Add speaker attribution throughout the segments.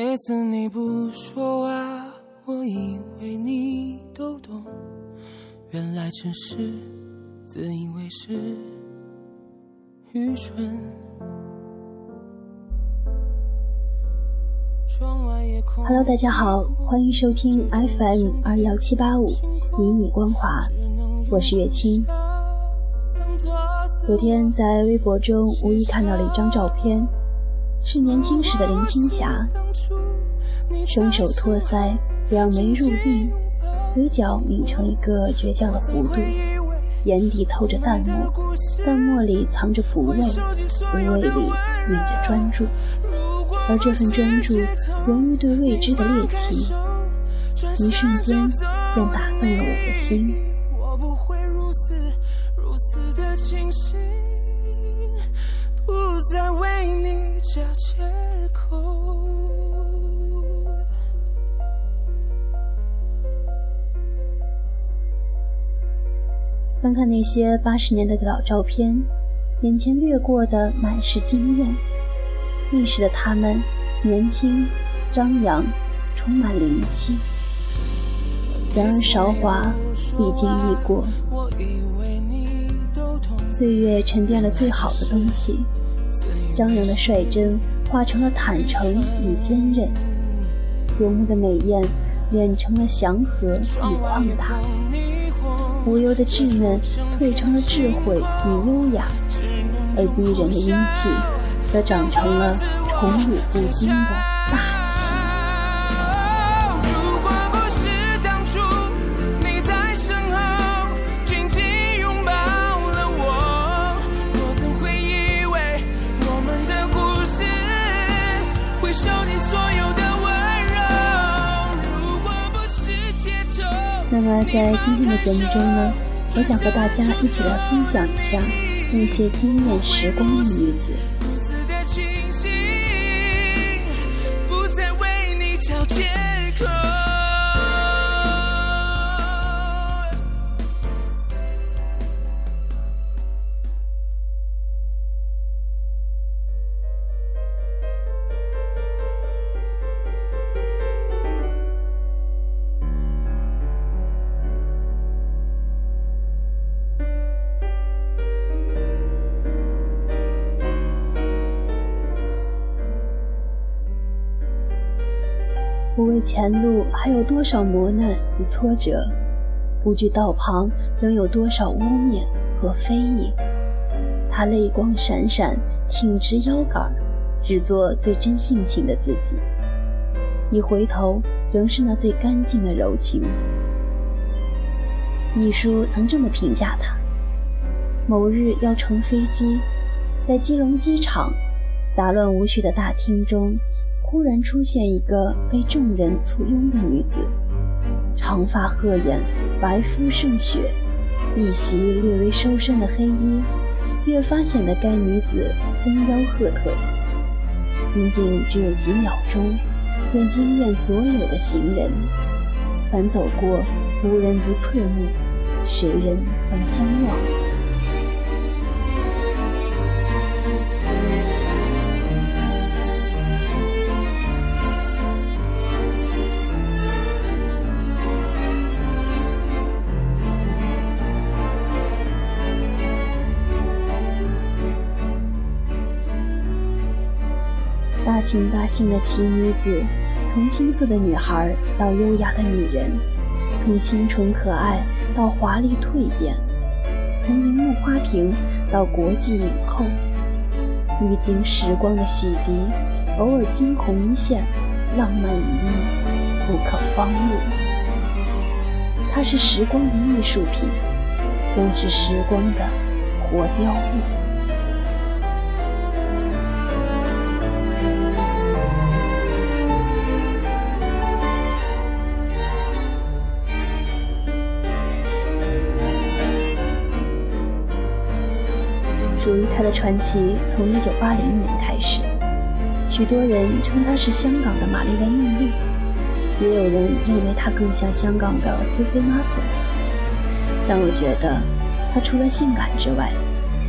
Speaker 1: 每次你不说话，我以为你都懂，原来只是自以为是，愚蠢。
Speaker 2: Hello，大家好，欢迎收听 FM 二幺七八五迷你光华，我是月清。昨天在微博中无意看到了一张照片，是年轻时的林青霞，双手托腮，两眉入地，嘴角抿成一个倔强的弧度，眼底透着淡漠，淡漠里藏着抚慰，抚慰里蕴着专注。而这份专注源于对未知的猎奇，一瞬间便打动了我的心。翻看那些八十年代的老照片，眼前掠过的满是惊艳。那时的他们年轻、张扬、充满灵气。然而韶华毕竟易过，岁月沉淀了最好的东西。张扬的率真化成了坦诚与坚韧，夺目的美艳演成了祥和与旷达，无忧的稚嫩褪成了智慧与优雅，而逼人的英气。则长成了宠辱不惊的大
Speaker 1: 在
Speaker 2: 今天的节目中呢，我想和大家一起来分享一下那些惊艳时光的女子。不畏前路还有多少磨难与挫折，不惧道旁仍有多少污蔑和非议。他泪光闪闪，挺直腰杆，只做最真性情的自己。一回头，仍是那最干净的柔情。一书曾这么评价他：某日要乘飞机，在基隆机场杂乱无序的大厅中。忽然出现一个被众人簇拥的女子，长发鹤眼，白肤胜雪，一袭略微收身的黑衣，越发显得该女子丰腰鹤腿。仅仅只有几秒钟，便惊艳所有的行人。凡走过，无人不侧目，谁人能相望？大情大性的奇女子，从青涩的女孩到优雅的女人，从清纯可爱到华丽蜕变，从荧幕花瓶到国际影后，历经时光的洗涤，偶尔惊鸿一现，浪漫一幕，不可方物。她是时光的艺术品，更是时光的活雕物。属于他的传奇从一九八零年开始，许多人称他是香港的玛丽莲梦露，也有人认为他更像香港的苏菲玛索。但我觉得，他除了性感之外，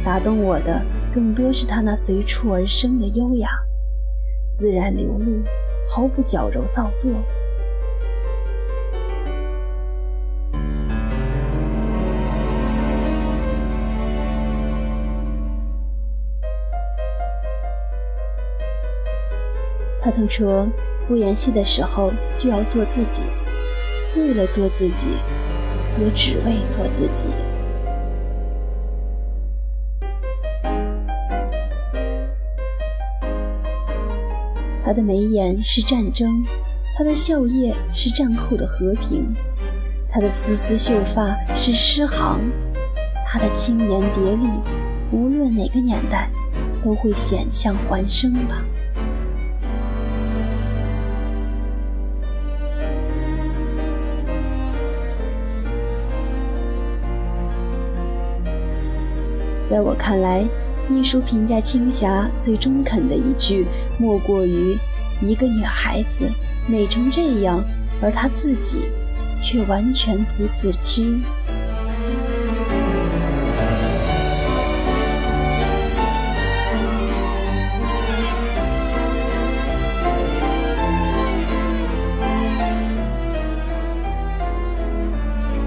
Speaker 2: 打动我的更多是他那随处而生的优雅、自然流露、毫不矫揉造作。他曾说，不演戏的时候就要做自己，为了做自己，也只为做自己。他的眉眼是战争，他的笑靥是战后的和平，他的丝丝秀发是诗行，他的青年蝶丽，无论哪个年代，都会险象环生吧。在我看来。艺术评价青霞最中肯的一句，莫过于一个女孩子美成这样，而她自己却完全不自知。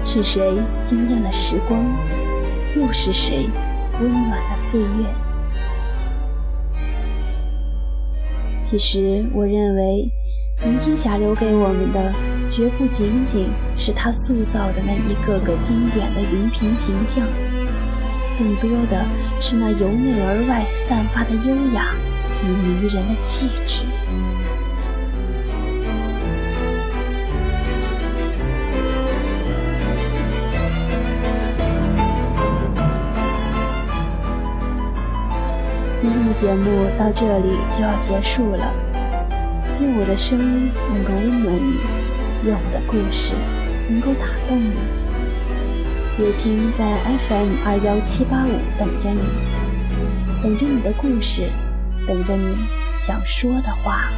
Speaker 2: 是谁惊艳了时光？又是谁？温暖的岁月。其实，我认为，林青霞留给我们的，绝不仅仅是她塑造的那一个个经典的荧屏形象，更多的是那由内而外散发的优雅与迷人的气质。今天的节目到这里就要结束了，愿我的声音能够温暖你，愿我的故事能够打动你。月清在 FM 二幺七八五等着你，等着你的故事，等着你想说的话。